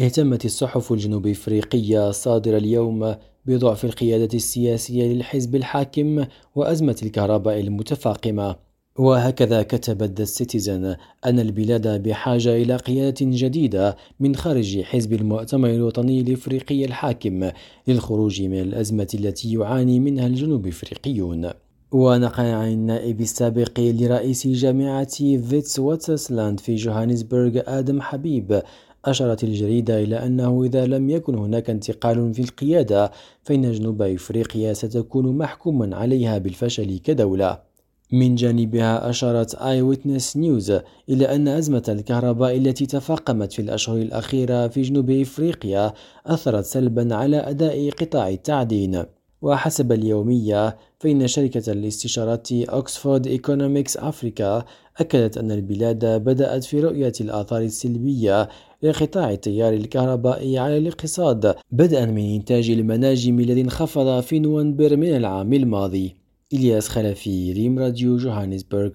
اهتمت الصحف الجنوب إفريقية الصادره اليوم بضعف القيادة السياسية للحزب الحاكم وأزمة الكهرباء المتفاقمة. وهكذا كتبت The Citizen أن البلاد بحاجة إلى قيادة جديدة من خارج حزب المؤتمر الوطني الإفريقي الحاكم للخروج من الأزمة التي يعاني منها الجنوب إفريقيون. ونقل عن النائب السابق لرئيس جامعة ويتواترسراند في جوهانسبرغ آدم حبيب أشارت الجريدة إلى أنه إذا لم يكن هناك انتقال في القيادة فإن جنوب إفريقيا ستكون محكوما عليها بالفشل كدولة. من جانبها أشارت Eyewitness News إلى أن أزمة الكهرباء التي تفاقمت في الأشهر الأخيرة في جنوب إفريقيا أثرت سلبا على أداء قطاع التعدين. وحسب اليومية فإن شركة الاستشارات Oxford Economics Africa أكدت أن البلاد بدأت في رؤية الآثار السلبية لقطاع التيار الكهربائي على الاقتصاد بدءا من إنتاج المناجم الذي انخفض في نوفمبر من العام الماضي. إلياس خلفي ريم راديو جوهانسبرغ.